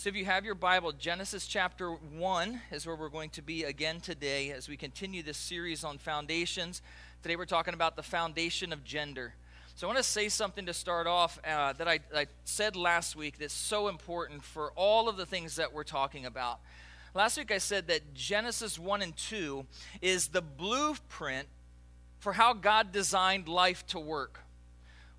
So, if you have your Bible, Genesis chapter 1 is where we're going to be again today as we continue this series on foundations. Today, we're talking about the foundation of gender. So, I want to say something to start off uh, that I, I said last week that's so important for all of the things that we're talking about. Last week, I said that Genesis 1 and 2 is the blueprint for how God designed life to work.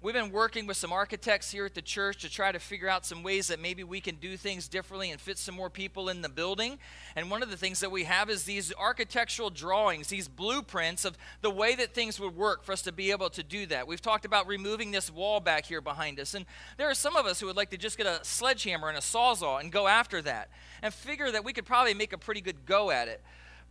We've been working with some architects here at the church to try to figure out some ways that maybe we can do things differently and fit some more people in the building. And one of the things that we have is these architectural drawings, these blueprints of the way that things would work for us to be able to do that. We've talked about removing this wall back here behind us. And there are some of us who would like to just get a sledgehammer and a sawzall and go after that and figure that we could probably make a pretty good go at it.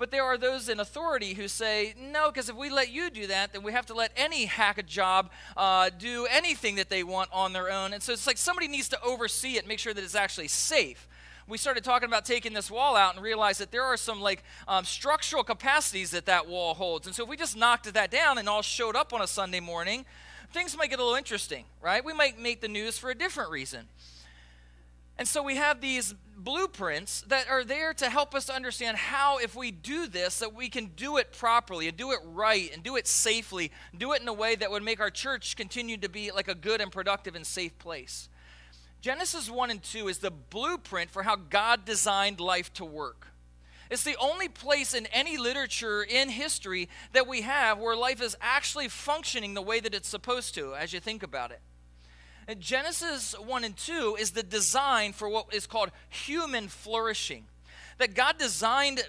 But there are those in authority who say, no, because if we let you do that, then we have to let any hack a job uh, do anything that they want on their own. And so it's like somebody needs to oversee it, make sure that it's actually safe we started talking about taking this wall out and realized that there are some like um, structural capacities that that wall holds. And so if we just knocked that down and all showed up on a Sunday morning, things might get a little interesting, right? We might make the news for a different reason. And so we have these blueprints that are there to help us understand how, if we do this, that we can do it properly and do it right and do it safely, do it in a way that would make our church continue to be like a good and productive and safe place. Genesis 1 and 2 is the blueprint for how God designed life to work. It's the only place in any literature in history that we have where life is actually functioning the way that it's supposed to, as you think about it. Genesis 1 and 2 is the design for what is called human flourishing. That God designed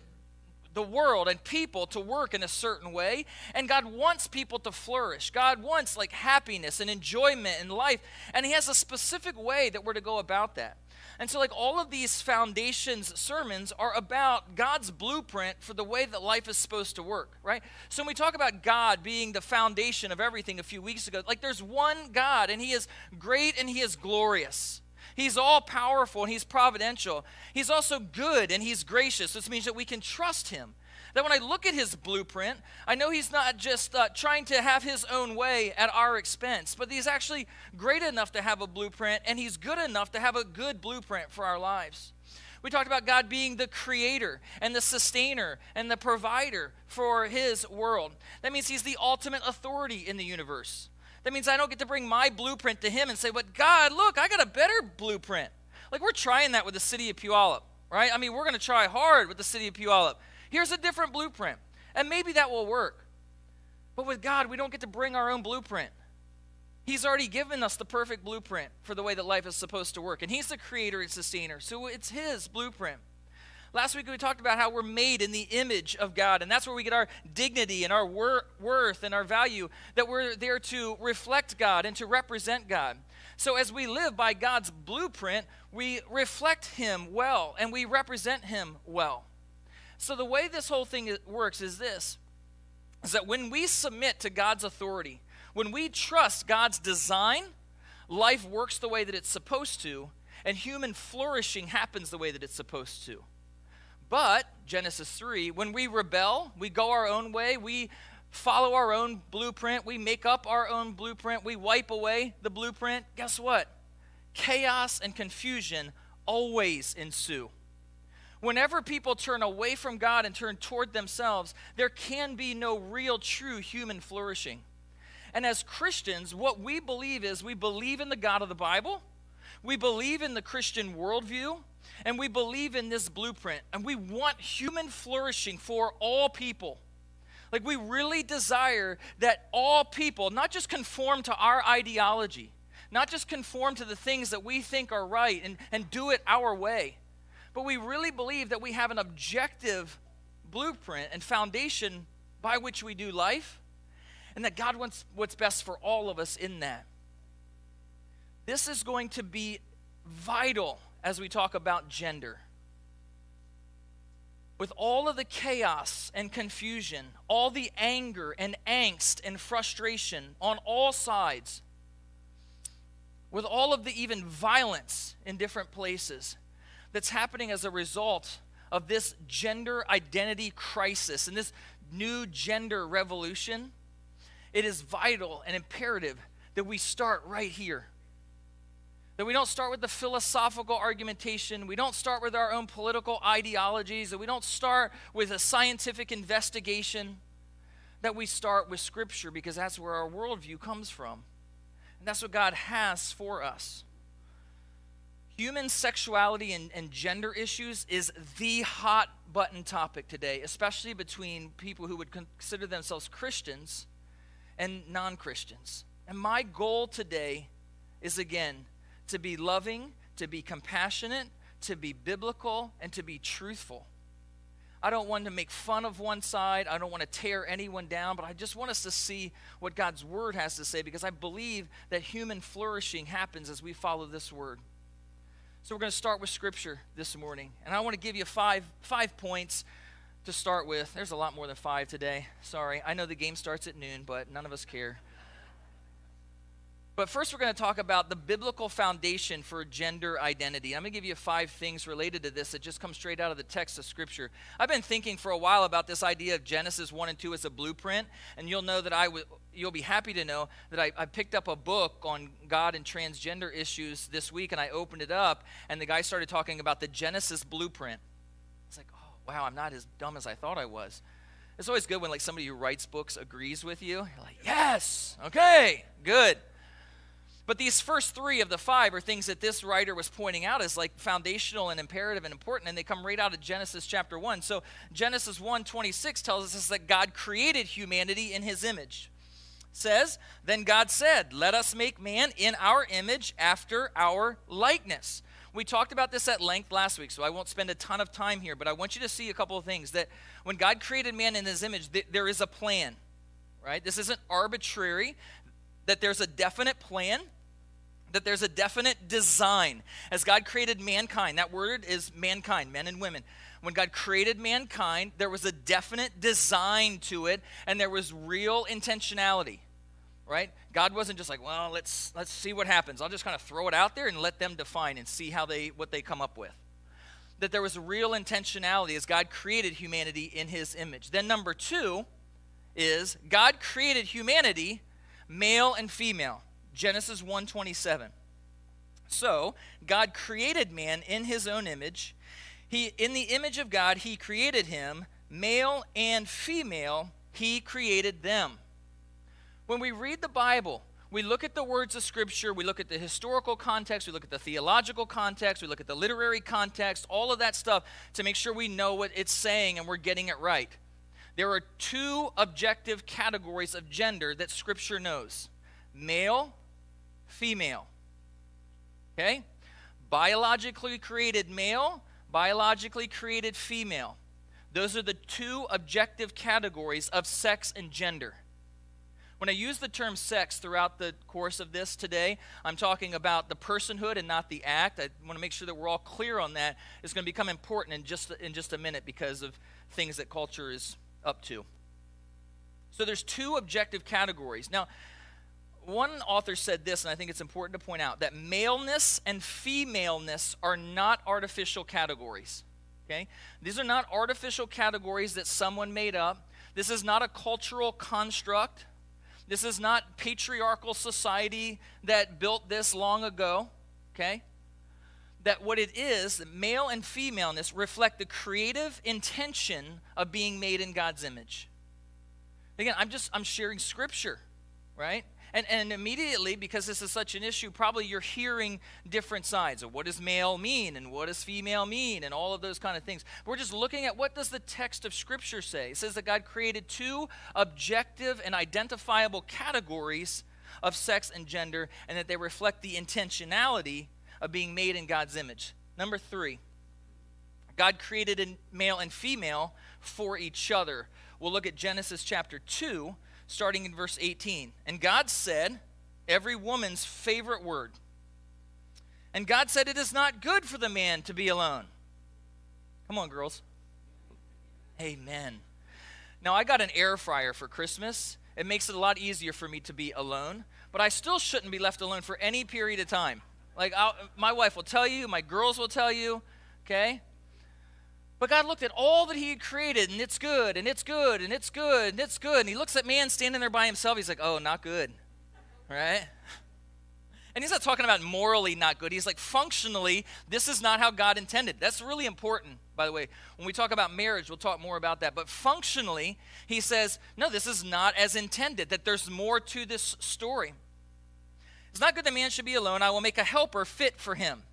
the world and people to work in a certain way and god wants people to flourish god wants like happiness and enjoyment in life and he has a specific way that we're to go about that and so, like, all of these foundations sermons are about God's blueprint for the way that life is supposed to work, right? So, when we talk about God being the foundation of everything a few weeks ago, like, there's one God, and He is great and He is glorious. He's all powerful and He's providential. He's also good and He's gracious. This means that we can trust Him. That when I look at his blueprint, I know he's not just uh, trying to have his own way at our expense, but he's actually great enough to have a blueprint, and he's good enough to have a good blueprint for our lives. We talked about God being the creator and the sustainer and the provider for his world. That means he's the ultimate authority in the universe. That means I don't get to bring my blueprint to him and say, But God, look, I got a better blueprint. Like we're trying that with the city of Puyallup, right? I mean, we're going to try hard with the city of Puyallup. Here's a different blueprint. And maybe that will work. But with God, we don't get to bring our own blueprint. He's already given us the perfect blueprint for the way that life is supposed to work. And He's the creator and sustainer. So it's His blueprint. Last week we talked about how we're made in the image of God, and that's where we get our dignity and our wor- worth and our value, that we're there to reflect God and to represent God. So as we live by God's blueprint, we reflect Him well and we represent Him well. So the way this whole thing works is this is that when we submit to God's authority, when we trust God's design, life works the way that it's supposed to, and human flourishing happens the way that it's supposed to. But, Genesis 3, when we rebel, we go our own way, we follow our own blueprint, we make up our own blueprint, we wipe away the blueprint, guess what? Chaos and confusion always ensue. Whenever people turn away from God and turn toward themselves, there can be no real, true human flourishing. And as Christians, what we believe is we believe in the God of the Bible, we believe in the Christian worldview, and we believe in this blueprint. And we want human flourishing for all people. Like, we really desire that all people not just conform to our ideology, not just conform to the things that we think are right and, and do it our way, but we really believe that we have an objective blueprint and foundation by which we do life, and that God wants what's best for all of us in that. This is going to be vital as we talk about gender. With all of the chaos and confusion, all the anger and angst and frustration on all sides, with all of the even violence in different places, that's happening as a result of this gender identity crisis and this new gender revolution, it is vital and imperative that we start right here. That we don't start with the philosophical argumentation. We don't start with our own political ideologies. That we don't start with a scientific investigation. That we start with Scripture because that's where our worldview comes from. And that's what God has for us. Human sexuality and, and gender issues is the hot button topic today, especially between people who would consider themselves Christians and non Christians. And my goal today is again to be loving, to be compassionate, to be biblical, and to be truthful. I don't want to make fun of one side. I don't want to tear anyone down, but I just want us to see what God's word has to say because I believe that human flourishing happens as we follow this word. So we're going to start with scripture this morning. And I want to give you five five points to start with. There's a lot more than 5 today. Sorry. I know the game starts at noon, but none of us care. But first, we're going to talk about the biblical foundation for gender identity. I'm going to give you five things related to this that just come straight out of the text of Scripture. I've been thinking for a while about this idea of Genesis 1 and 2 as a blueprint, and you'll know that I w- you'll be happy to know that I, I picked up a book on God and transgender issues this week, and I opened it up, and the guy started talking about the Genesis blueprint. It's like, oh, wow, I'm not as dumb as I thought I was. It's always good when like somebody who writes books agrees with you. You're like, yes, okay, good. But these first three of the five are things that this writer was pointing out as like foundational and imperative and important, and they come right out of Genesis chapter 1. So Genesis 1 26 tells us that God created humanity in his image. Says, Then God said, Let us make man in our image after our likeness. We talked about this at length last week, so I won't spend a ton of time here, but I want you to see a couple of things that when God created man in his image, there is a plan, right? This isn't arbitrary, that there's a definite plan that there's a definite design. As God created mankind, that word is mankind, men and women. When God created mankind, there was a definite design to it, and there was real intentionality. Right? God wasn't just like, well, let's let's see what happens. I'll just kind of throw it out there and let them define and see how they what they come up with. That there was real intentionality as God created humanity in his image. Then number 2 is God created humanity male and female. Genesis 1:27. So, God created man in his own image. He in the image of God he created him, male and female, he created them. When we read the Bible, we look at the words of Scripture, we look at the historical context, we look at the theological context, we look at the literary context, all of that stuff to make sure we know what it's saying and we're getting it right. There are two objective categories of gender that Scripture knows male female. Okay? Biologically created male, biologically created female. Those are the two objective categories of sex and gender. When I use the term sex throughout the course of this today, I'm talking about the personhood and not the act. I want to make sure that we're all clear on that. It's going to become important in just in just a minute because of things that culture is up to. So there's two objective categories. Now, one author said this, and I think it's important to point out that maleness and femaleness are not artificial categories. Okay? These are not artificial categories that someone made up. This is not a cultural construct. This is not patriarchal society that built this long ago. Okay? That what it is, male and femaleness, reflect the creative intention of being made in God's image. Again, I'm just I'm sharing scripture, right? And, and immediately, because this is such an issue, probably you're hearing different sides of what does male mean and what does female mean and all of those kind of things. We're just looking at what does the text of Scripture say. It says that God created two objective and identifiable categories of sex and gender and that they reflect the intentionality of being made in God's image. Number three, God created a male and female for each other. We'll look at Genesis chapter 2 starting in verse 18. And God said, every woman's favorite word. And God said, It is not good for the man to be alone. Come on, girls. Amen. Now, I got an air fryer for Christmas. It makes it a lot easier for me to be alone, but I still shouldn't be left alone for any period of time. Like, I'll, my wife will tell you, my girls will tell you, okay? But God looked at all that He had created, and it's good, and it's good, and it's good, and it's good. And He looks at man standing there by himself. He's like, oh, not good. Right? And he's not talking about morally not good. He's like, functionally, this is not how God intended. That's really important, by the way. When we talk about marriage, we'll talk more about that. But functionally, he says, no, this is not as intended, that there's more to this story. It's not good that man should be alone. I will make a helper fit for him.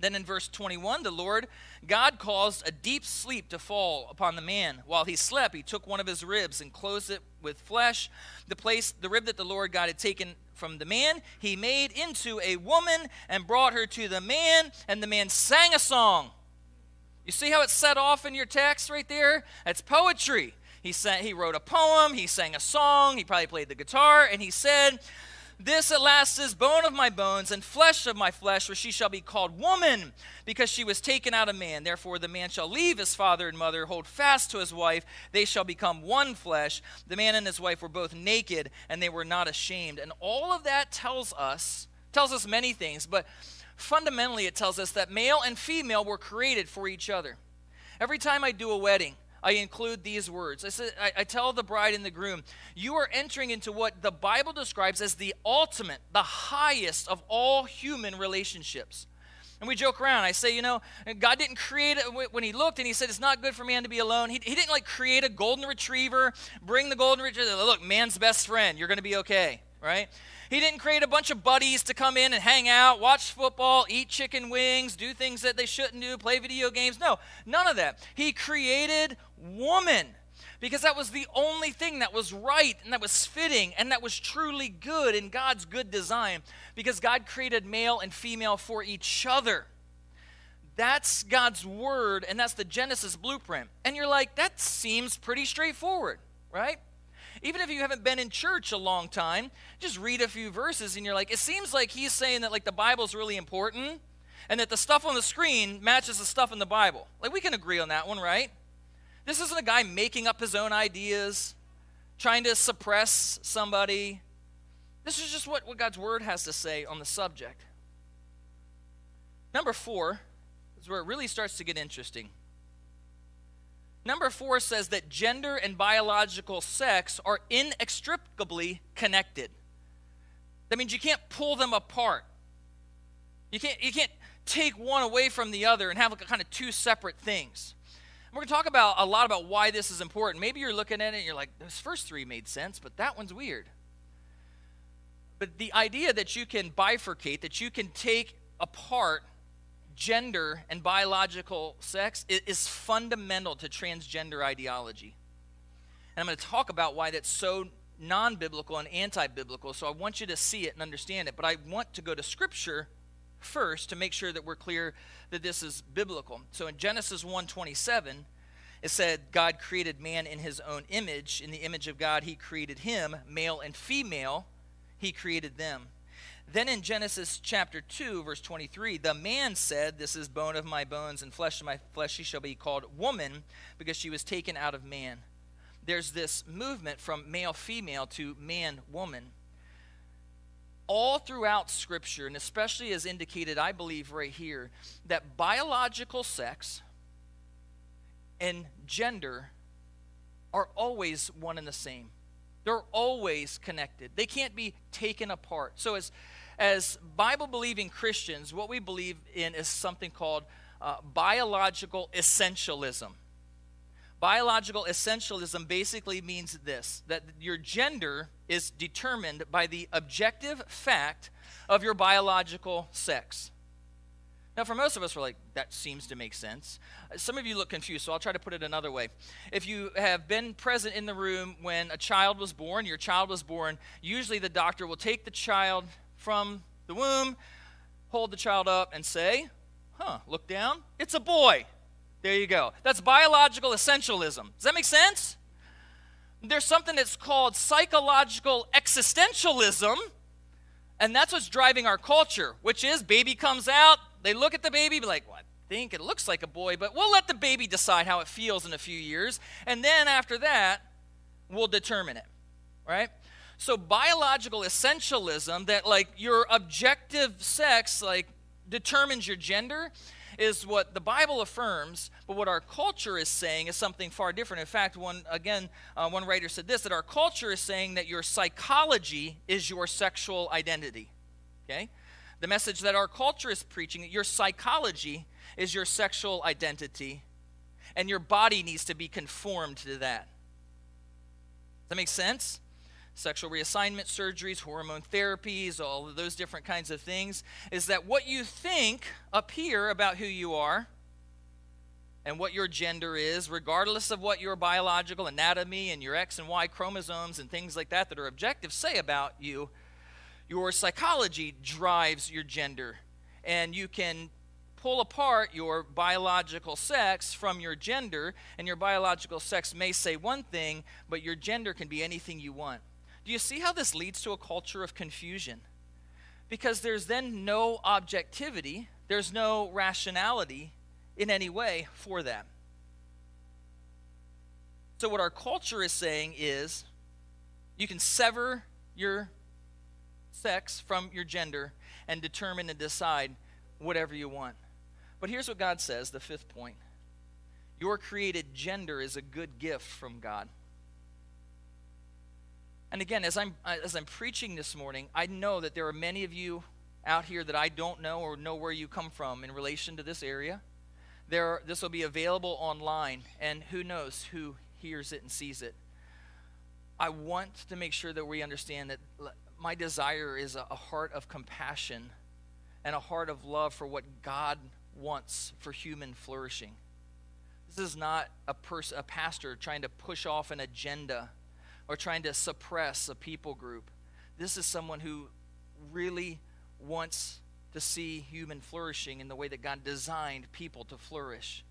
Then in verse 21, the Lord God caused a deep sleep to fall upon the man. While he slept, he took one of his ribs and closed it with flesh. The place, the rib that the Lord God had taken from the man, he made into a woman and brought her to the man, and the man sang a song. You see how it's set off in your text right there? That's poetry. He sang, he wrote a poem, he sang a song, he probably played the guitar, and he said, this at last is bone of my bones and flesh of my flesh, for she shall be called woman, because she was taken out of man. Therefore, the man shall leave his father and mother, hold fast to his wife. They shall become one flesh. The man and his wife were both naked, and they were not ashamed. And all of that tells us, tells us many things, but fundamentally it tells us that male and female were created for each other. Every time I do a wedding, I include these words. I, say, I, I, tell the bride and the groom, you are entering into what the Bible describes as the ultimate, the highest of all human relationships. And we joke around. I say, you know, God didn't create it when He looked and He said it's not good for man to be alone. He, he didn't like create a golden retriever, bring the golden retriever. Look, man's best friend. You're going to be okay, right? He didn't create a bunch of buddies to come in and hang out, watch football, eat chicken wings, do things that they shouldn't do, play video games. No, none of that. He created woman because that was the only thing that was right and that was fitting and that was truly good in God's good design because God created male and female for each other. That's God's word and that's the Genesis blueprint. And you're like, that seems pretty straightforward, right? Even if you haven't been in church a long time, just read a few verses and you're like, it seems like he's saying that like the Bible's really important and that the stuff on the screen matches the stuff in the Bible. Like we can agree on that one, right? This isn't a guy making up his own ideas, trying to suppress somebody. This is just what, what God's word has to say on the subject. Number four is where it really starts to get interesting. Number four says that gender and biological sex are inextricably connected. That means you can't pull them apart. You can't, you can't take one away from the other and have like kind of two separate things. And we're going to talk about a lot about why this is important. Maybe you're looking at it and you're like, those first three made sense, but that one's weird. But the idea that you can bifurcate, that you can take apart gender and biological sex is fundamental to transgender ideology. And I'm going to talk about why that's so non biblical and anti biblical. So I want you to see it and understand it. But I want to go to Scripture first to make sure that we're clear that this is biblical. So in Genesis 1 27, it said, God created man in his own image. In the image of God, he created him, male and female, he created them. Then in Genesis chapter 2, verse 23, the man said, This is bone of my bones and flesh of my flesh. She shall be called woman because she was taken out of man. There's this movement from male female to man woman. All throughout Scripture, and especially as indicated, I believe, right here, that biological sex and gender are always one and the same. They're always connected. They can't be taken apart. So as as Bible believing Christians, what we believe in is something called uh, biological essentialism. Biological essentialism basically means this that your gender is determined by the objective fact of your biological sex. Now, for most of us, we're like, that seems to make sense. Some of you look confused, so I'll try to put it another way. If you have been present in the room when a child was born, your child was born, usually the doctor will take the child from the womb, hold the child up, and say, huh, look down, it's a boy. There you go. That's biological essentialism. Does that make sense? There's something that's called psychological existentialism, and that's what's driving our culture, which is baby comes out, they look at the baby, be like, I think it looks like a boy, but we'll let the baby decide how it feels in a few years, and then after that, we'll determine it, right? So biological essentialism that like your objective sex like determines your gender is what the Bible affirms, but what our culture is saying is something far different. In fact, one again, uh, one writer said this that our culture is saying that your psychology is your sexual identity. Okay? The message that our culture is preaching your psychology is your sexual identity, and your body needs to be conformed to that. Does that make sense? Sexual reassignment surgeries, hormone therapies, all of those different kinds of things, is that what you think up here about who you are and what your gender is, regardless of what your biological anatomy and your X and Y chromosomes and things like that that are objective say about you, your psychology drives your gender. And you can pull apart your biological sex from your gender, and your biological sex may say one thing, but your gender can be anything you want. Do you see how this leads to a culture of confusion? Because there's then no objectivity, there's no rationality in any way for that. So, what our culture is saying is you can sever your sex from your gender and determine and decide whatever you want. But here's what God says the fifth point your created gender is a good gift from God. And again, as I'm, uh, as I'm preaching this morning, I know that there are many of you out here that I don't know or know where you come from in relation to this area. There this will be available online and who knows who hears it and sees it. I want to make sure that we understand that my desire is a, a heart of compassion and a heart of love for what god wants for human flourishing. This is not a person a pastor trying to push off an agenda or trying to suppress a people group this is someone who really wants to see human flourishing in the way that God designed people to flourish.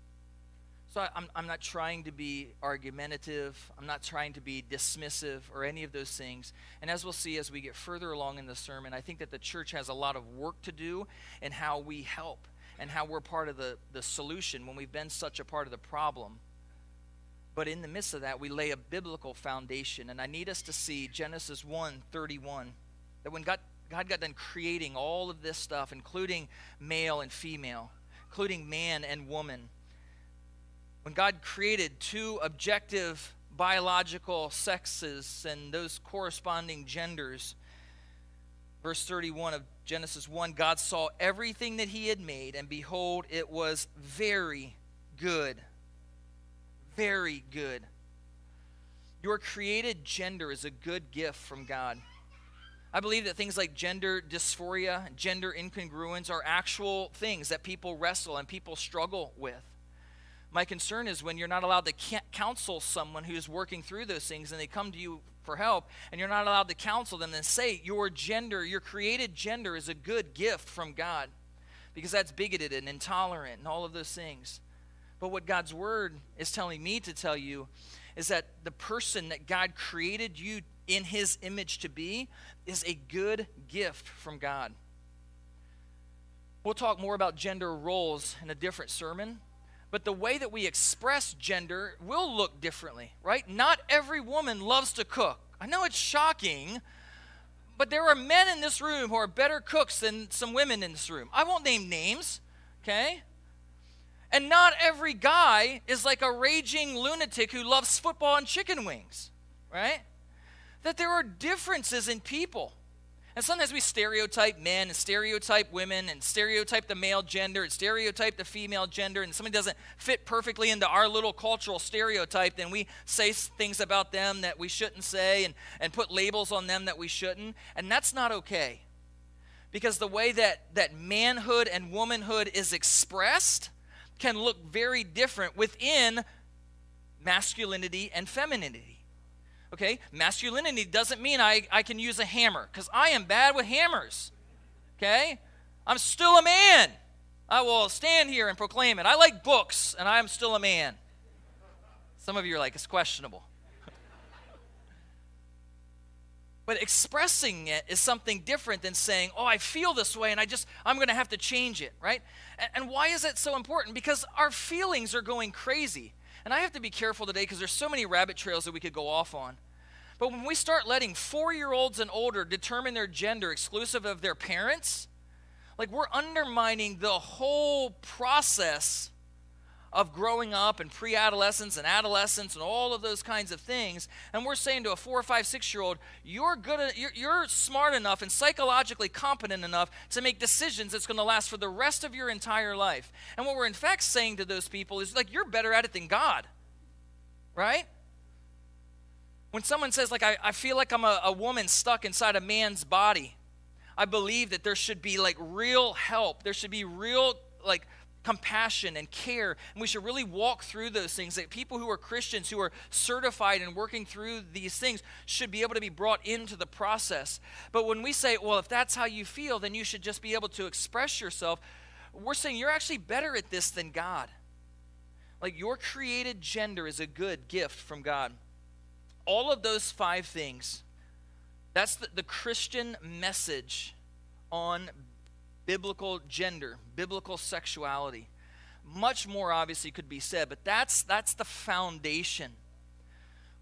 So I'm, I'm not trying to be argumentative. I'm not trying to be dismissive or any of those things. And as we'll see as we get further along in the sermon, I think that the church has a lot of work to do in how we help and how we're part of the, the solution when we've been such a part of the problem. But in the midst of that, we lay a biblical foundation. And I need us to see Genesis 1 31. That when God God got done creating all of this stuff, including male and female, including man and woman. When God created two objective biological sexes and those corresponding genders, verse 31 of Genesis 1 God saw everything that He had made, and behold, it was very good. Very good. Your created gender is a good gift from God. I believe that things like gender dysphoria, gender incongruence are actual things that people wrestle and people struggle with. My concern is when you're not allowed to counsel someone who's working through those things and they come to you for help and you're not allowed to counsel them and say your gender, your created gender is a good gift from God because that's bigoted and intolerant and all of those things. But what God's word is telling me to tell you is that the person that God created you in his image to be is a good gift from God. We'll talk more about gender roles in a different sermon, but the way that we express gender will look differently, right? Not every woman loves to cook. I know it's shocking, but there are men in this room who are better cooks than some women in this room. I won't name names, okay? And not every guy is like a raging lunatic who loves football and chicken wings, right? that there are differences in people. And sometimes we stereotype men and stereotype women and stereotype the male gender and stereotype the female gender, and somebody doesn't fit perfectly into our little cultural stereotype, then we say things about them that we shouldn't say and, and put labels on them that we shouldn't. And that's not okay. Because the way that, that manhood and womanhood is expressed can look very different within masculinity and femininity. Okay? Masculinity doesn't mean I, I can use a hammer, because I am bad with hammers. Okay? I'm still a man. I will stand here and proclaim it. I like books, and I am still a man. Some of you are like, it's questionable. but expressing it is something different than saying, oh, I feel this way, and I just, I'm going to have to change it, right? And, why is it so important? Because our feelings are going crazy. And I have to be careful today because there's so many rabbit trails that we could go off on. But when we start letting four year olds and older determine their gender exclusive of their parents, like we're undermining the whole process of growing up and pre adolescence and adolescence and all of those kinds of things. And we're saying to a four or five, six year old, you're, good, you're, you're smart enough and psychologically competent enough to make decisions that's going to last for the rest of your entire life. And what we're in fact saying to those people is like, you're better at it than God, right? When someone says, like, I, I feel like I'm a, a woman stuck inside a man's body, I believe that there should be like real help. There should be real, like, compassion and care. And we should really walk through those things. That people who are Christians, who are certified and working through these things, should be able to be brought into the process. But when we say, well, if that's how you feel, then you should just be able to express yourself, we're saying you're actually better at this than God. Like your created gender is a good gift from God. All of those five things, that's the, the Christian message on biblical gender, biblical sexuality. Much more obviously could be said, but that's that's the foundation.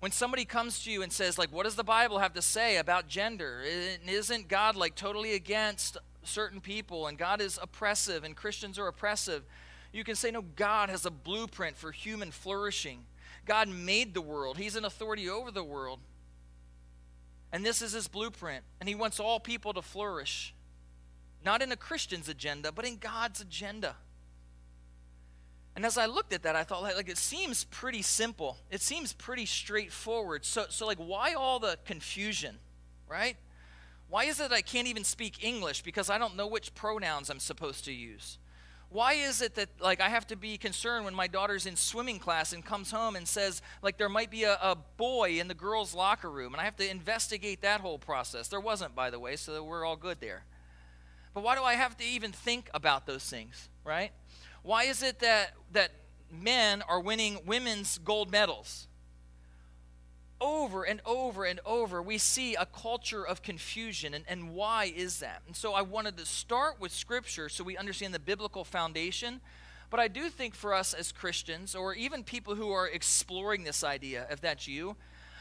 When somebody comes to you and says like what does the Bible have to say about gender? Isn't God like totally against certain people and God is oppressive and Christians are oppressive? You can say no, God has a blueprint for human flourishing. God made the world. He's an authority over the world. And this is his blueprint. And he wants all people to flourish. Not in a Christian's agenda, but in God's agenda. And as I looked at that, I thought, like, like, it seems pretty simple. It seems pretty straightforward. So, so, like, why all the confusion, right? Why is it I can't even speak English because I don't know which pronouns I'm supposed to use? Why is it that, like, I have to be concerned when my daughter's in swimming class and comes home and says, like, there might be a, a boy in the girls' locker room, and I have to investigate that whole process? There wasn't, by the way, so we're all good there. But why do I have to even think about those things, right? Why is it that, that men are winning women's gold medals? Over and over and over, we see a culture of confusion. And, and why is that? And so I wanted to start with Scripture so we understand the biblical foundation. But I do think for us as Christians, or even people who are exploring this idea, if that's you,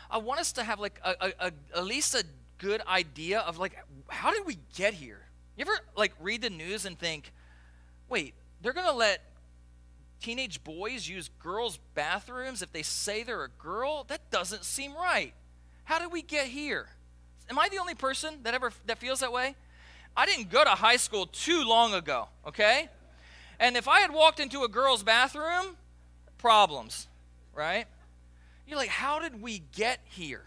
I want us to have like a, a, a, at least a good idea of like how did we get here? You ever like read the news and think, wait, they're going to let teenage boys use girls' bathrooms if they say they're a girl? That doesn't seem right. How did we get here? Am I the only person that ever that feels that way? I didn't go to high school too long ago, okay? And if I had walked into a girl's bathroom, problems, right? You're like, how did we get here?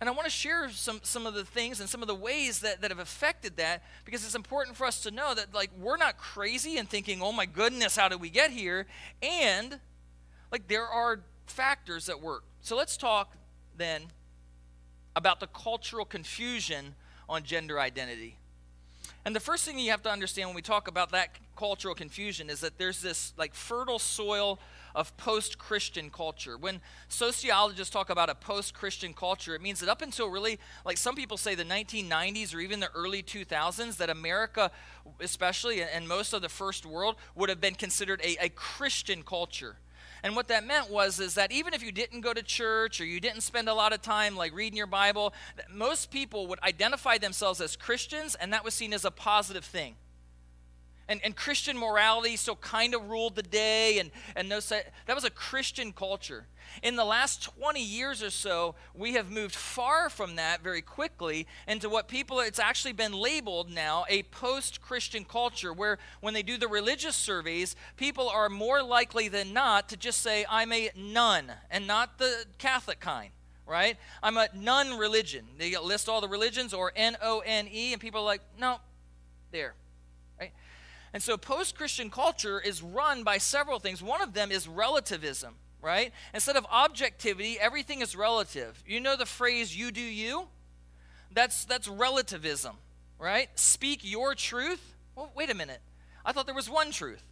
And I want to share some, some of the things and some of the ways that, that have affected that because it's important for us to know that like we're not crazy and thinking, oh my goodness, how did we get here? And like there are factors that work. So let's talk then about the cultural confusion on gender identity. And the first thing you have to understand when we talk about that cultural confusion is that there's this like fertile soil of post Christian culture. When sociologists talk about a post Christian culture, it means that up until really, like some people say, the 1990s or even the early 2000s, that America, especially, and most of the first world, would have been considered a, a Christian culture. And what that meant was is that even if you didn't go to church or you didn't spend a lot of time like reading your Bible, most people would identify themselves as Christians and that was seen as a positive thing and, and Christian morality so kind of ruled the day, and, and that was a Christian culture. In the last 20 years or so, we have moved far from that very quickly into what people, it's actually been labeled now a post Christian culture, where when they do the religious surveys, people are more likely than not to just say, I'm a nun, and not the Catholic kind right? I'm a non religion. They list all the religions or N O N E, and people are like, no, there. And so post Christian culture is run by several things. One of them is relativism, right? Instead of objectivity, everything is relative. You know the phrase you do you? That's that's relativism, right? Speak your truth. Well, wait a minute. I thought there was one truth.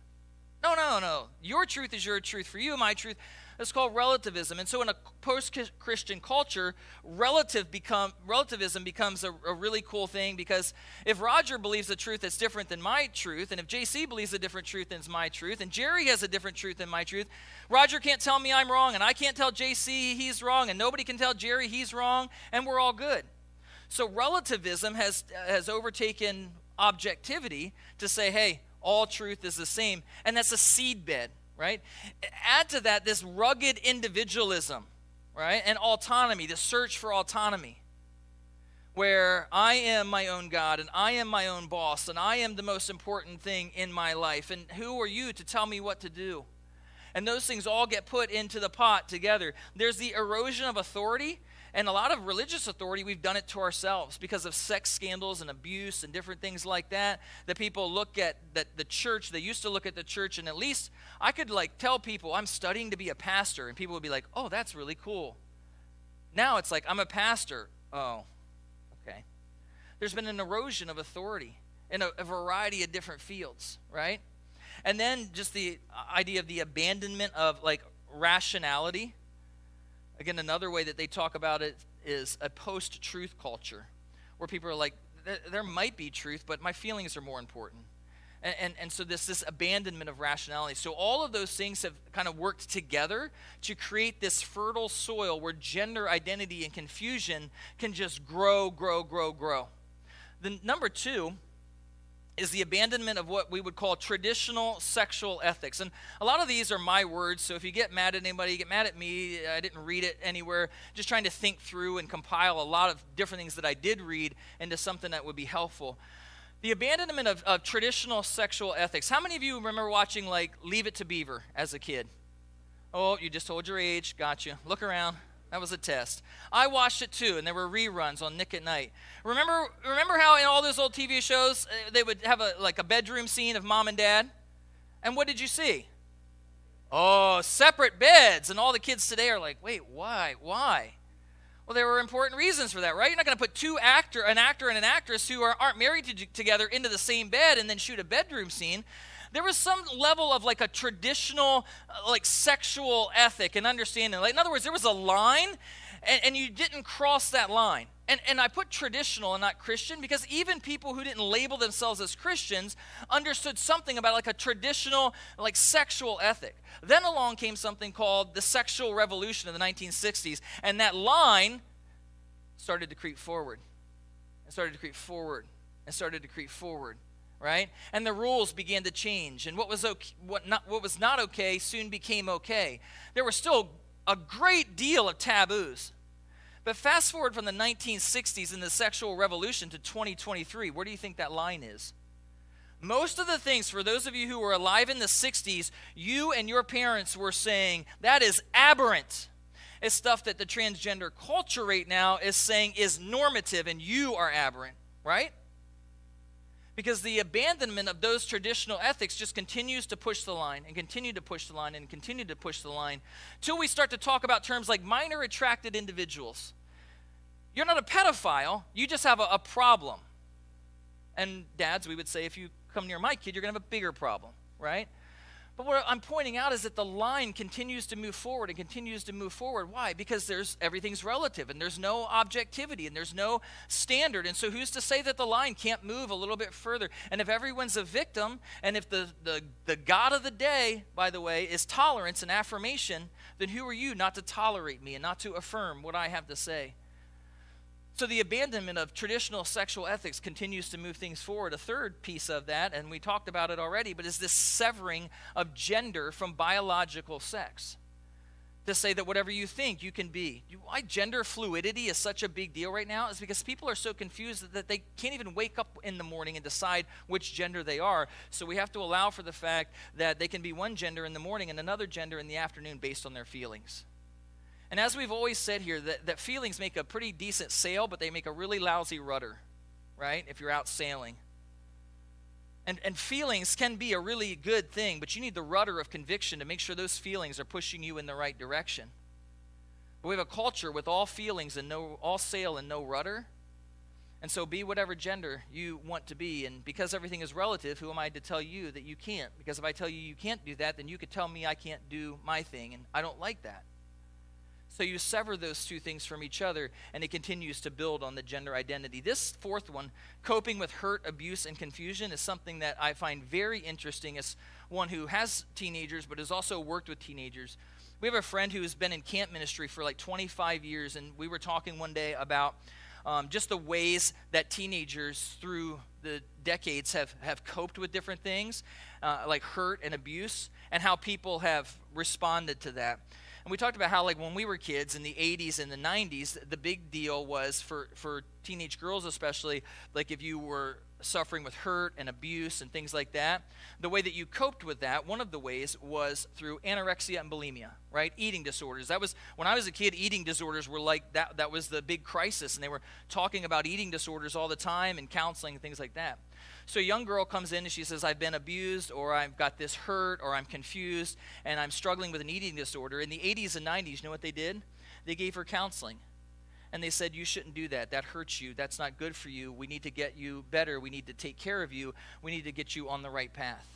No, no, no. Your truth is your truth. For you, my truth. It's called relativism. And so, in a post-Christian culture, relative become relativism becomes a, a, really cool thing because if Roger believes a truth that's different than my truth, and if JC believes a different truth than my truth, and Jerry has a different truth than my truth, Roger can't tell me I'm wrong, and I can't tell JC he's wrong, and nobody can tell Jerry he's wrong, and we're all good. So relativism has has overtaken objectivity to say, hey, all truth is the same, and that's a seed bed right? Add to that this rugged individualism, right? And autonomy, the search for autonomy, where I am my own God and I am my own boss and I am the most important thing in my life. And who are you to tell me what to do? And those things all get put into the pot together. There's the erosion of authority and a lot of religious authority, we've done it to ourselves because of sex scandals and abuse and different things like that. That people look at that the church, they used to look at the church, and at least I could like tell people I'm studying to be a pastor, and people would be like, oh, that's really cool. Now it's like, I'm a pastor. Oh, okay. There's been an erosion of authority in a, a variety of different fields, right? And then just the uh, idea of the abandonment of like rationality Again, another way that they talk about it is a post truth culture, where people are like, there might be truth, but my feelings are more important. And, and, and, so this this abandonment of rationality. So all of those things have kind of worked together to create this fertile soil where gender identity and confusion can just grow, grow, grow, grow. The number two is the abandonment of what we would call traditional sexual ethics. And a lot of these are my words, so if you get mad at anybody, you get mad at me, I didn't read it anywhere, just trying to think through and compile a lot of different things that I did read into something that would be helpful. The abandonment of, of traditional sexual ethics. How many of you remember watching, like, Leave It to Beaver as a kid? Oh, you just told your age. Got you. Look around. That was a test. I watched it too, and there were reruns on Nick at Nite. Remember, remember how in all those old TV shows uh, they would have a like a bedroom scene of mom and dad, and what did you see? Oh, separate beds, and all the kids today are like, wait, why, why? Well, there were important reasons for that, right? You're not going to put two actor, an actor and an actress who are, aren't married to, together into the same bed and then shoot a bedroom scene there was some level of like a traditional uh, like sexual ethic and understanding. Like in other words there was a line and, and you didn't cross that line. And, and I put traditional and not Christian because even people who didn't label themselves as Christians understood something about like a traditional, like sexual ethic. Then along came something called the sexual revolution of the 1960s, and that line started to creep forward and started to creep forward and started to creep forward right? And the rules began to change, and what was okay, what not what was not okay soon became okay. There were still a great deal of taboos. But fast forward from the 1960s and the sexual revolution to 2023, where do you think that line is? Most of the things, for those of you who were alive in the 60s, you and your parents were saying, that is aberrant. It's stuff that the transgender culture right now is saying is normative and you are aberrant, right? Because the abandonment of those traditional ethics just continues to push the line and continue to push the line and continue to push the line till we start to talk about terms like minor attracted individuals. You're not a pedophile, you just have a, a problem. And dads, we would say, if you come near my kid, you're going to have a bigger problem, right? But what I'm pointing out is that the line continues to move forward and continues to move forward. Why? Because there's everything's relative and there's no objectivity and there's no standard. And so who's to say that the line can't move a little bit further? And if everyone's a victim, and if the, the, the God of the day, by the way, is tolerance and affirmation, then who are you not to tolerate me and not to affirm what I have to say? So the abandonment of traditional sexual ethics continues to move things forward. A third piece of that, and we talked about it already, but is this severing of gender from biological sex. To say that whatever you think, you can be. Why gender fluidity is such a big deal right now is because people are so confused that they can't even wake up in the morning and decide which gender they are. So we have to allow for the fact that they can be one gender in the morning and another gender in the afternoon based on their feelings. And as we've always said here, that, that feelings make a pretty decent sail, but they make a really lousy rudder, right? If you're out sailing. And, and feelings can be a really good thing, but you need the rudder of conviction to make sure those feelings are pushing you in the right direction. But we have a culture with all feelings and no all sail and no rudder. And so be whatever gender you want to be. And because everything is relative, who am I to tell you that you can't? Because if I tell you you can't do that, then you could tell me I can't do my thing. And I don't like that. So you sever those two things from each other, and it continues to build on the gender identity. This fourth one, coping with hurt, abuse, and confusion, is something that I find very interesting as one who has teenagers but has also worked with teenagers. We have a friend who has been in camp ministry for like 25 years, and we were talking one day about um, just the ways that teenagers through the decades have, have coped with different things, uh, like hurt and abuse. and how people have responded to that. And we talked about how, like, when we were kids in the 80s and the 90s, the big deal was for, for teenage girls, especially, like if you were suffering with hurt and abuse and things like that, the way that you coped with that, one of the ways was through anorexia and bulimia, right? Eating disorders. That was when I was a kid, eating disorders were like that that was the big crisis and they were talking about eating disorders all the time and counseling and things like that. So a young girl comes in and she says, I've been abused, or I've got this hurt, or I'm confused, and I'm struggling with an eating disorder. In the 80s and 90s, you know what they did? They gave her counseling. And they said, You shouldn't do that. That hurts you. That's not good for you. We need to get you better. We need to take care of you. We need to get you on the right path.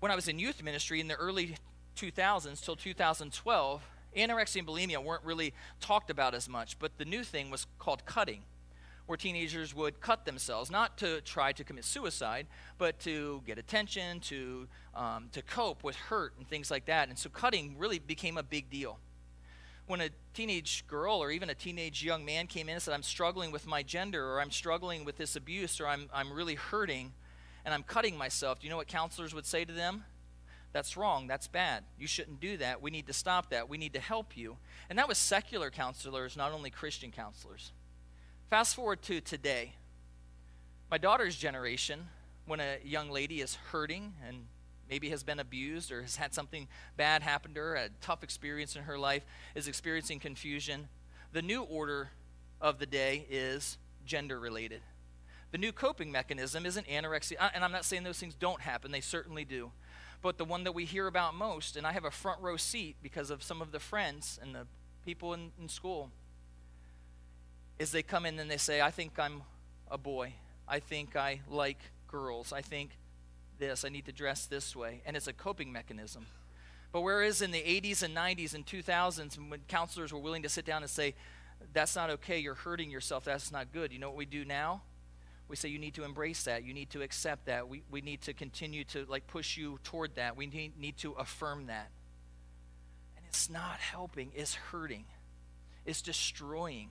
When I was in youth ministry in the early 2000s till 2012, anorexia and bulimia weren't really talked about as much, but the new thing was called cutting where teenagers would cut themselves, not to try to commit suicide, but to get attention, to, um, to cope with hurt and things like that. And so cutting really became a big deal. When a teenage girl or even a teenage young man came in and said, I'm struggling with my gender, or I'm struggling with this abuse, or I'm, I'm really hurting, and I'm cutting myself, do you know what counselors would say to them? That's wrong. That's bad. You shouldn't do that. We need to stop that. We need to help you. And that was secular counselors, not only Christian counselors. Fast forward to today. My daughter's generation, when a young lady is hurting and maybe has been abused or has had something bad happen to her, a tough experience in her life, is experiencing confusion, the new order of the day is gender related. The new coping mechanism isn't anorexia, uh, and I'm not saying those things don't happen, they certainly do. But the one that we hear about most, and I have a front row seat because of some of the friends and the people in, in school, is they come in and they say, I think I'm a boy. I think I like girls. I think this. I need to dress this way. And it's a coping mechanism. But whereas in the 80s and 90s and 2000s, when counselors were willing to sit down and say, that's not okay, you're hurting yourself, that's not good, you know what we do now? We say you need to embrace that, you need to accept that, we, we need to continue to like push you toward that, we need, need to affirm that. And it's not helping, it's hurting, it's destroying.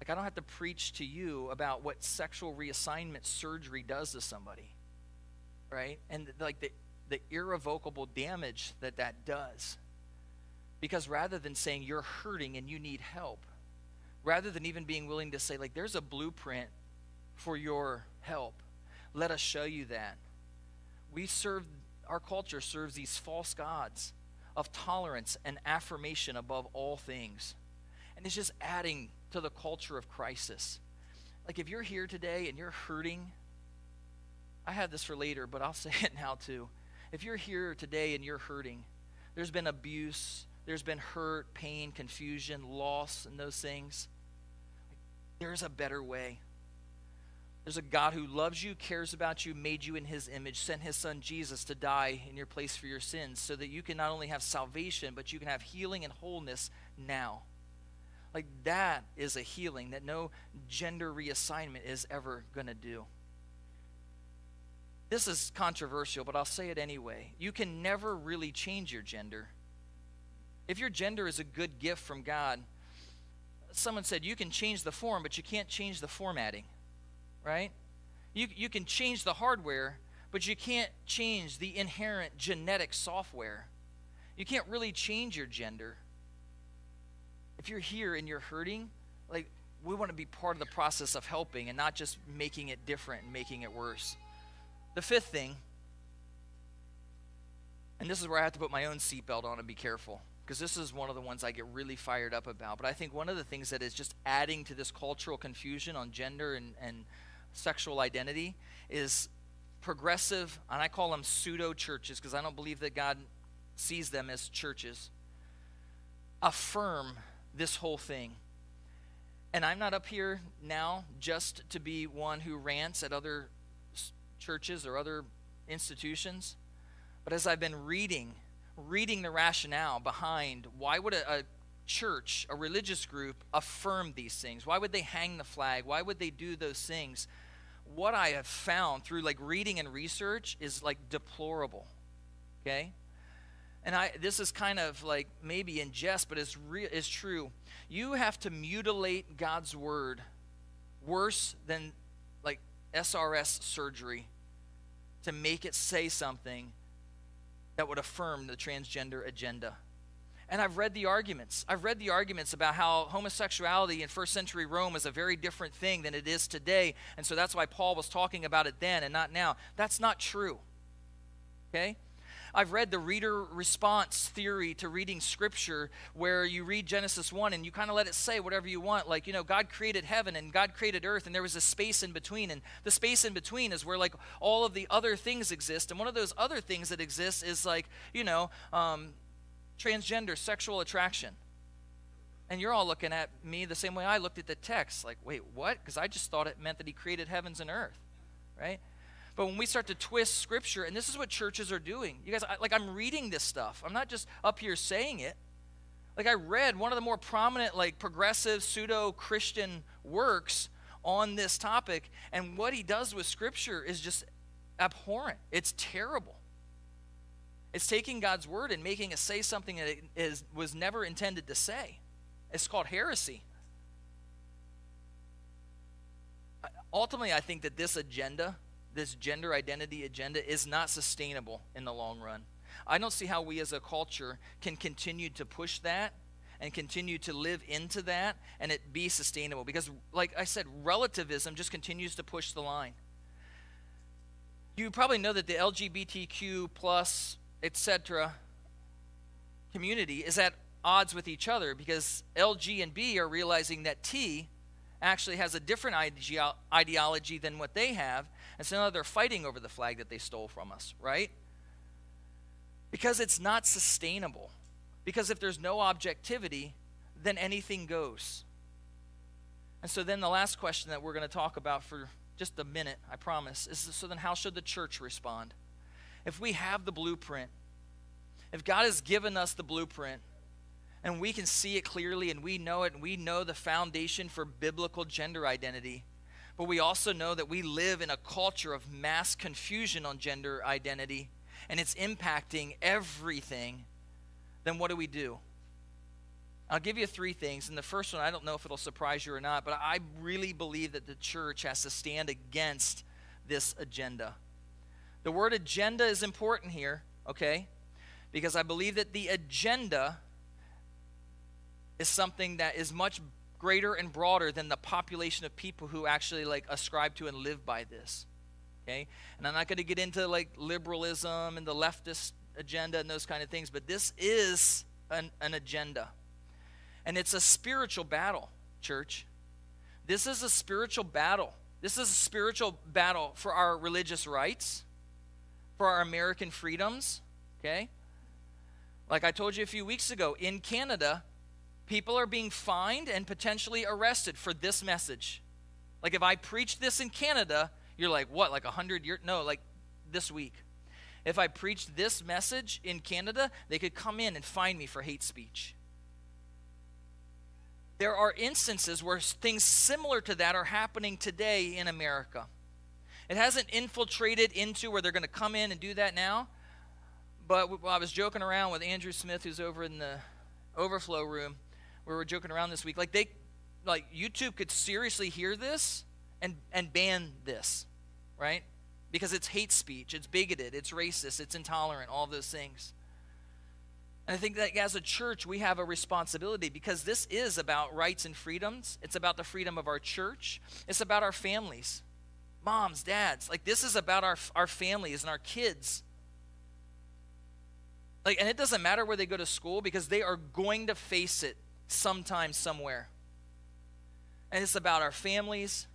Like, I don't have to preach to you about what sexual reassignment surgery does to somebody, right? And like the, the irrevocable damage that that does. Because rather than saying you're hurting and you need help, rather than even being willing to say, like, there's a blueprint for your help, let us show you that. We serve, our culture serves these false gods of tolerance and affirmation above all things. And it's just adding to the culture of crisis. Like if you're here today and you're hurting, I had this for later, but I'll say it now too. If you're here today and you're hurting, there's been abuse, there's been hurt, pain, confusion, loss, and those things. There's a better way. There's a God who loves you, cares about you, made you in his image, sent his son Jesus to die in your place for your sins so that you can not only have salvation, but you can have healing and wholeness now. Like that is a healing that no gender reassignment is ever going to do. This is controversial, but I'll say it anyway. You can never really change your gender. If your gender is a good gift from God, someone said you can change the form, but you can't change the formatting, right? You, you can change the hardware, but you can't change the inherent genetic software. You can't really change your gender if you're here and you're hurting, like we want to be part of the process of helping and not just making it different and making it worse. The fifth thing, and this is where I have to put my own seatbelt on and be careful, because this is one of the ones I get really fired up about. But I think one of the things that is just adding to this cultural confusion on gender and, and sexual identity is progressive, and I call them pseudo churches because I don't believe that God sees them as churches, affirm this whole thing. And I'm not up here now just to be one who rants at other churches or other institutions. But as I've been reading, reading the rationale behind why would a, a church, a religious group, affirm these things? Why would they hang the flag? Why would they do those things? What I have found through like reading and research is like deplorable. Okay? and I, this is kind of like maybe in jest, but it's, real it's true. You have to mutilate God's word worse than like SRS surgery to make it say something that would affirm the transgender agenda. And I've read the arguments. I've read the arguments about how homosexuality in first century Rome is a very different thing than it is today. And so that's why Paul was talking about it then and not now. That's not true. Okay? I've read the reader response theory to reading scripture where you read Genesis 1 and you kind of let it say whatever you want. Like, you know, God created heaven and God created earth and there was a space in between. And the space in between is where, like, all of the other things exist. And one of those other things that exists is, like, you know, um, transgender sexual attraction. And you're all looking at me the same way I looked at the text. Like, wait, what? Because I just thought it meant that he created heavens and earth, right? But when we start to twist scripture, and this is what churches are doing, you guys, I, like I'm reading this stuff. I'm not just up here saying it. Like I read one of the more prominent, like progressive pseudo Christian works on this topic, and what he does with scripture is just abhorrent. It's terrible. It's taking God's word and making it say something that it is, was never intended to say. It's called heresy. Ultimately, I think that this agenda this gender identity agenda is not sustainable in the long run. I don't see how we as a culture can continue to push that and continue to live into that and it be sustainable because like I said relativism just continues to push the line. You probably know that the LGBTQ plus etc community is at odds with each other because LG and B are realizing that T actually has a different ideology than what they have and so now they're fighting over the flag that they stole from us, right? Because it's not sustainable. Because if there's no objectivity, then anything goes. And so then the last question that we're going to talk about for just a minute, I promise, is so then how should the church respond? If we have the blueprint, if God has given us the blueprint, and we can see it clearly and we know it and we know the foundation for biblical gender identity, but we also know that we live in a culture of mass confusion on gender identity and it's impacting everything. Then what do we do? I'll give you three things. And the first one, I don't know if it'll surprise you or not, but I really believe that the church has to stand against this agenda. The word agenda is important here, okay? Because I believe that the agenda is something that is much greater and broader than the population of people who actually like ascribe to and live by this. Okay? And I'm not going to get into like liberalism and the leftist agenda and those kind of things, but this is an, an agenda. And it's a spiritual battle, church. This is a spiritual battle. This is a spiritual battle for our religious rights, for our American freedoms, okay? Like I told you a few weeks ago, in Canada, people are being fined and potentially arrested for this message. Like if I preach this in Canada, you're like, what, like a 100 years? No, like this week. If I preached this message in Canada, they could come in and fine me for hate speech. There are instances where things similar to that are happening today in America. It hasn't infiltrated into where they're going to come in and do that now. But I was joking around with Andrew Smith, who's over in the overflow room, we were joking around this week. Like they, like YouTube could seriously hear this and and ban this, right? Because it's hate speech, it's bigoted, it's racist, it's intolerant, all those things. And I think that as a church, we have a responsibility because this is about rights and freedoms. It's about the freedom of our church. It's about our families, moms, dads. Like, this is about our, our families and our kids. Like, and it doesn't matter where they go to school because they are going to face it sometime, somewhere. And it's about our families.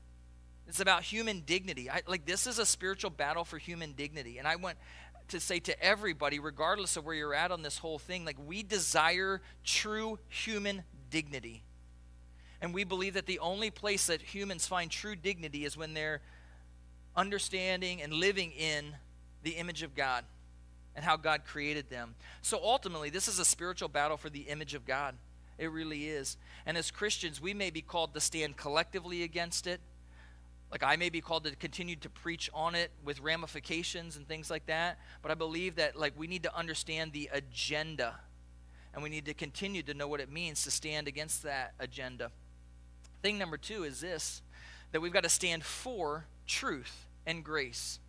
It's about human dignity. I, like, this is a spiritual battle for human dignity. And I want to say to everybody, regardless of where you're at on this whole thing, like, we desire true human dignity. And we believe that the only place that humans find true dignity is when they're understanding and living in the image of God and how God created them. So ultimately, this is a spiritual battle for the image of God. It really is. And as Christians, we may be called to stand collectively against it. Like I may be called to continue to preach on it with ramifications and things like that. But I believe that like we need to understand the agenda. And we need to continue to know what it means to stand against that agenda. Thing number two is this that we've got to stand for truth and grace.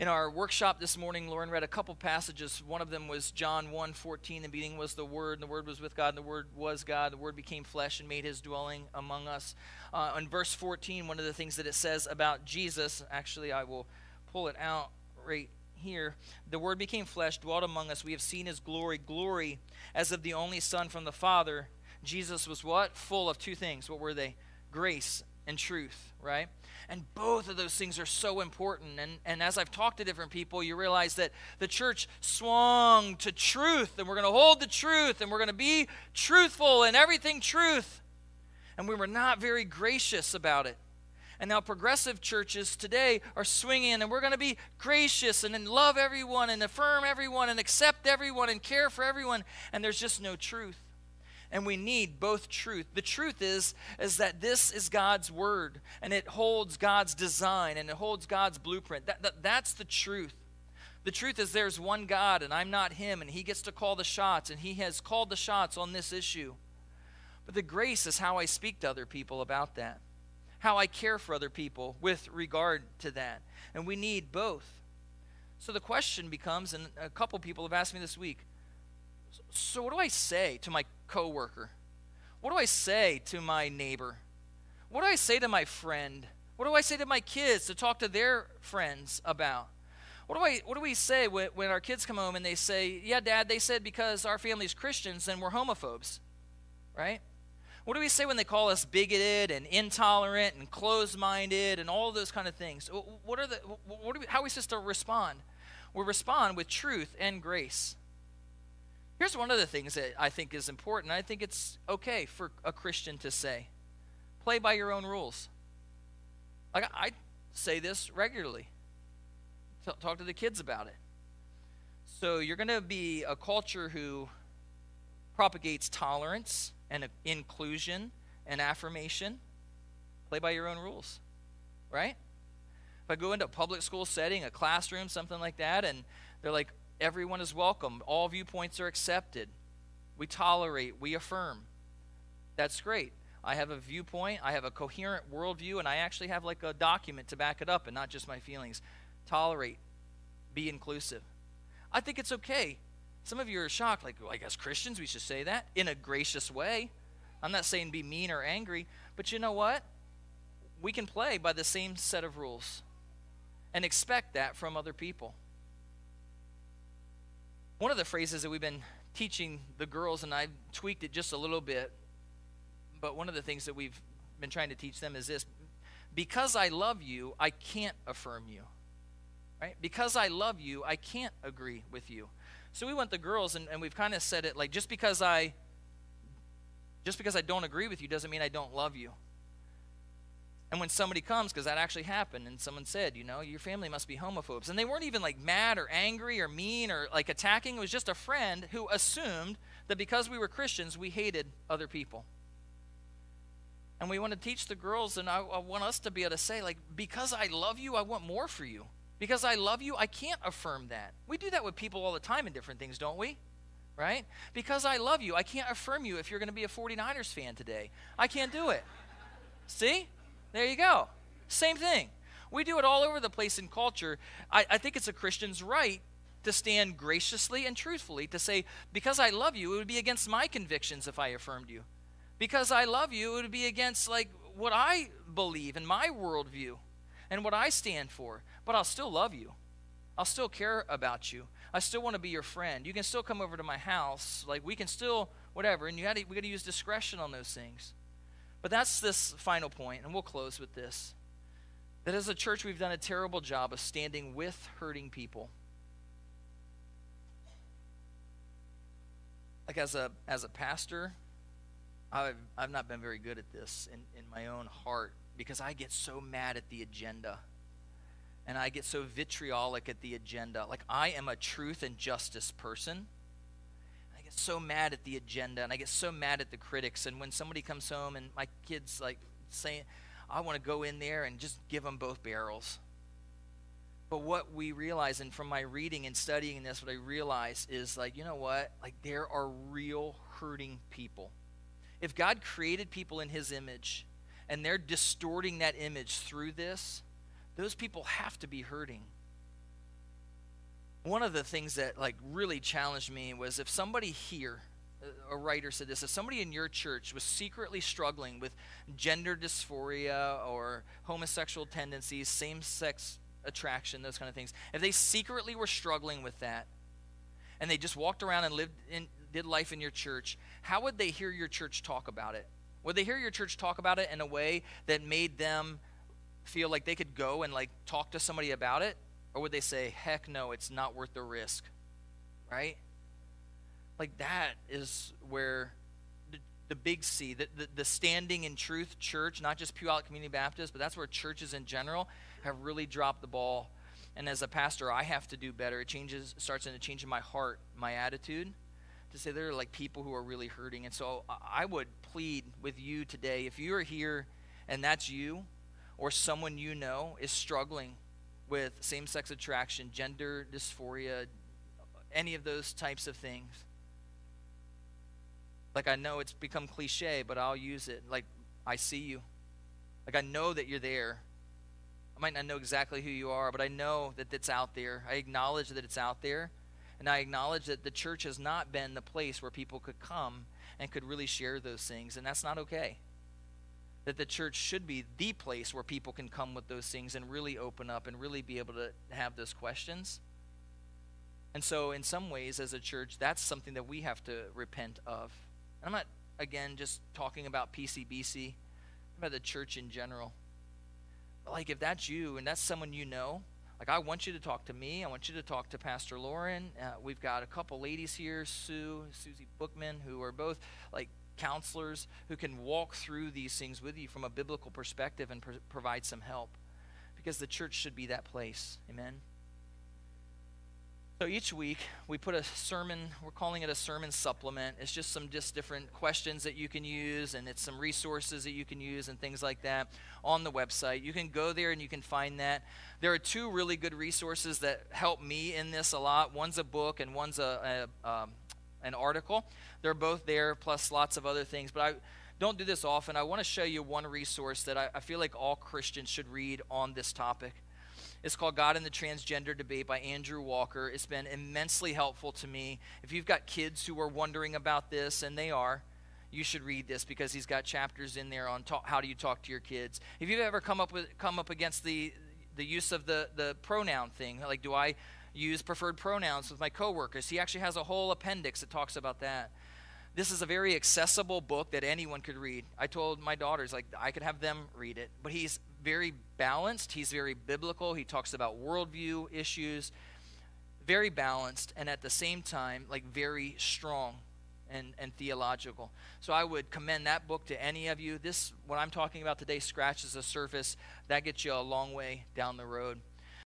In our workshop this morning, Lauren read a couple passages. One of them was John 1 14. The beginning was the Word, and the Word was with God, and the Word was God. The Word became flesh and made his dwelling among us. Uh, in verse 14, one of the things that it says about Jesus, actually, I will pull it out right here. The Word became flesh, dwelt among us. We have seen his glory, glory as of the only Son from the Father. Jesus was what? Full of two things. What were they? Grace and truth, right? And both of those things are so important. And, and as I've talked to different people, you realize that the church swung to truth, and we're going to hold the truth, and we're going to be truthful and everything truth. And we were not very gracious about it. And now progressive churches today are swinging, and we're going to be gracious and love everyone and affirm everyone and accept everyone and care for everyone. And there's just no truth and we need both truth. The truth is is that this is God's word and it holds God's design and it holds God's blueprint. That, that, that's the truth. The truth is there's one God and I'm not him and he gets to call the shots and he has called the shots on this issue. But the grace is how I speak to other people about that. How I care for other people with regard to that. And we need both. So the question becomes and a couple people have asked me this week, so what do I say to my coworker? What do I say to my neighbor? What do I say to my friend? What do I say to my kids to talk to their friends about? What do I what do we say when, when our kids come home and they say, "Yeah, dad, they said because our family's Christians and we're homophobes." Right? What do we say when they call us bigoted and intolerant and closed-minded and all those kind of things? What are the what are we, how are we supposed to respond? We respond with truth and grace. Here's one of the things that I think is important. I think it's okay for a Christian to say play by your own rules. Like I say this regularly. Talk to the kids about it. So you're going to be a culture who propagates tolerance and uh, inclusion and affirmation. Play by your own rules, right? If I go into a public school setting, a classroom, something like that, and they're like, Everyone is welcome. All viewpoints are accepted. We tolerate, we affirm. That's great. I have a viewpoint, I have a coherent worldview, and I actually have like a document to back it up and not just my feelings. Tolerate, be inclusive. I think it's okay. Some of you are shocked, like, well, I guess Christians, we should say that in a gracious way. I'm not saying be mean or angry, but you know what? We can play by the same set of rules and expect that from other people. One of the phrases that we've been teaching the girls, and I've tweaked it just a little bit, but one of the things that we've been trying to teach them is this because I love you, I can't affirm you. Right? Because I love you, I can't agree with you. So we want the girls, and, and we've kind of said it like just because I just because I don't agree with you doesn't mean I don't love you. And when somebody comes, because that actually happened, and someone said, you know, your family must be homophobes. And they weren't even like mad or angry or mean or like attacking. It was just a friend who assumed that because we were Christians, we hated other people. And we want to teach the girls, and I, I want us to be able to say, like, because I love you, I want more for you. Because I love you, I can't affirm that. We do that with people all the time in different things, don't we? Right? Because I love you, I can't affirm you if you're going to be a 49ers fan today. I can't do it. See? There you go. Same thing. We do it all over the place in culture. I, I think it's a Christian's right to stand graciously and truthfully to say, because I love you, it would be against my convictions if I affirmed you. Because I love you, it would be against like what I believe and my worldview and what I stand for. But I'll still love you. I'll still care about you. I still want to be your friend. You can still come over to my house. Like we can still whatever. And you got to we got to use discretion on those things. But that's this final point, and we'll close with this. That as a church, we've done a terrible job of standing with hurting people. Like as a as a pastor, I've I've not been very good at this in, in my own heart because I get so mad at the agenda. And I get so vitriolic at the agenda. Like I am a truth and justice person get so mad at the agenda and I get so mad at the critics. And when somebody comes home and my kids like saying, I want to go in there and just give them both barrels. But what we realize, and from my reading and studying this, what I realize is like, you know what? Like, there are real hurting people. If God created people in his image and they're distorting that image through this, those people have to be hurting. One of the things that like really challenged me was if somebody here a writer said this if somebody in your church was secretly struggling with gender dysphoria or homosexual tendencies same-sex attraction those kind of things if they secretly were struggling with that and they just walked around and lived in did life in your church how would they hear your church talk about it? Would they hear your church talk about it in a way that made them feel like they could go and like talk to somebody about it or would they say heck no it's not worth the risk right like that is where the, the big C, the, the, the standing in truth church, not just Puyallup Community Baptist, but that's where churches in general have really dropped the ball. And as a pastor, I have to do better. It changes, starts into changing my heart, my attitude, to say there are like people who are really hurting. And so I would plead with you today, if you are here and that's you, or someone you know is struggling with same sex attraction, gender dysphoria, any of those types of things, like I know it's become cliche, but I'll use it. Like I see you. Like I know that you're there. I might not know exactly who you are, but I know that it's out there. I acknowledge that it's out there. And I acknowledge that the church has not been the place where people could come and could really share those things. And that's not okay. That the church should be the place where people can come with those things and really open up and really be able to have those questions. And so, in some ways, as a church, that's something that we have to repent of. And I'm not, again, just talking about PCBC, about the church in general. But like, if that's you and that's someone you know, like, I want you to talk to me. I want you to talk to Pastor Lauren. Uh, we've got a couple ladies here, Sue, Susie Bookman, who are both like counselors who can walk through these things with you from a biblical perspective and provide some help. Because the church should be that place. Amen. So each week we put a sermon, we're calling it a sermon supplement. It's just some just different questions that you can use and it's some resources that you can use and things like that on the website. You can go there and you can find that. There are two really good resources that help me in this a lot. One's a book and one's a, a um, an article. They're both there plus lots of other things, but I don't do this often. I want to show you one resource that I, I feel like all Christians should read on this topic. It's called God and the Transgender Debate by Andrew Walker. It's been immensely helpful to me. If you've got kids who are wondering about this, and they are, you should read this because he's got chapters in there on talk, how do you talk to your kids. If you've ever come up with come up against the the use of the the pronoun thing, like do I use preferred pronouns with my coworkers? He actually has a whole appendix that talks about that. This is a very accessible book that anyone could read. I told my daughters like I could have them read it, but he's very balanced. He's very biblical. He talks about worldview issues, very balanced, and at the same time, like very strong and, and theological. So I would commend that book to any of you. This, what I'm talking about today, scratches the surface. That gets you a long way down the road.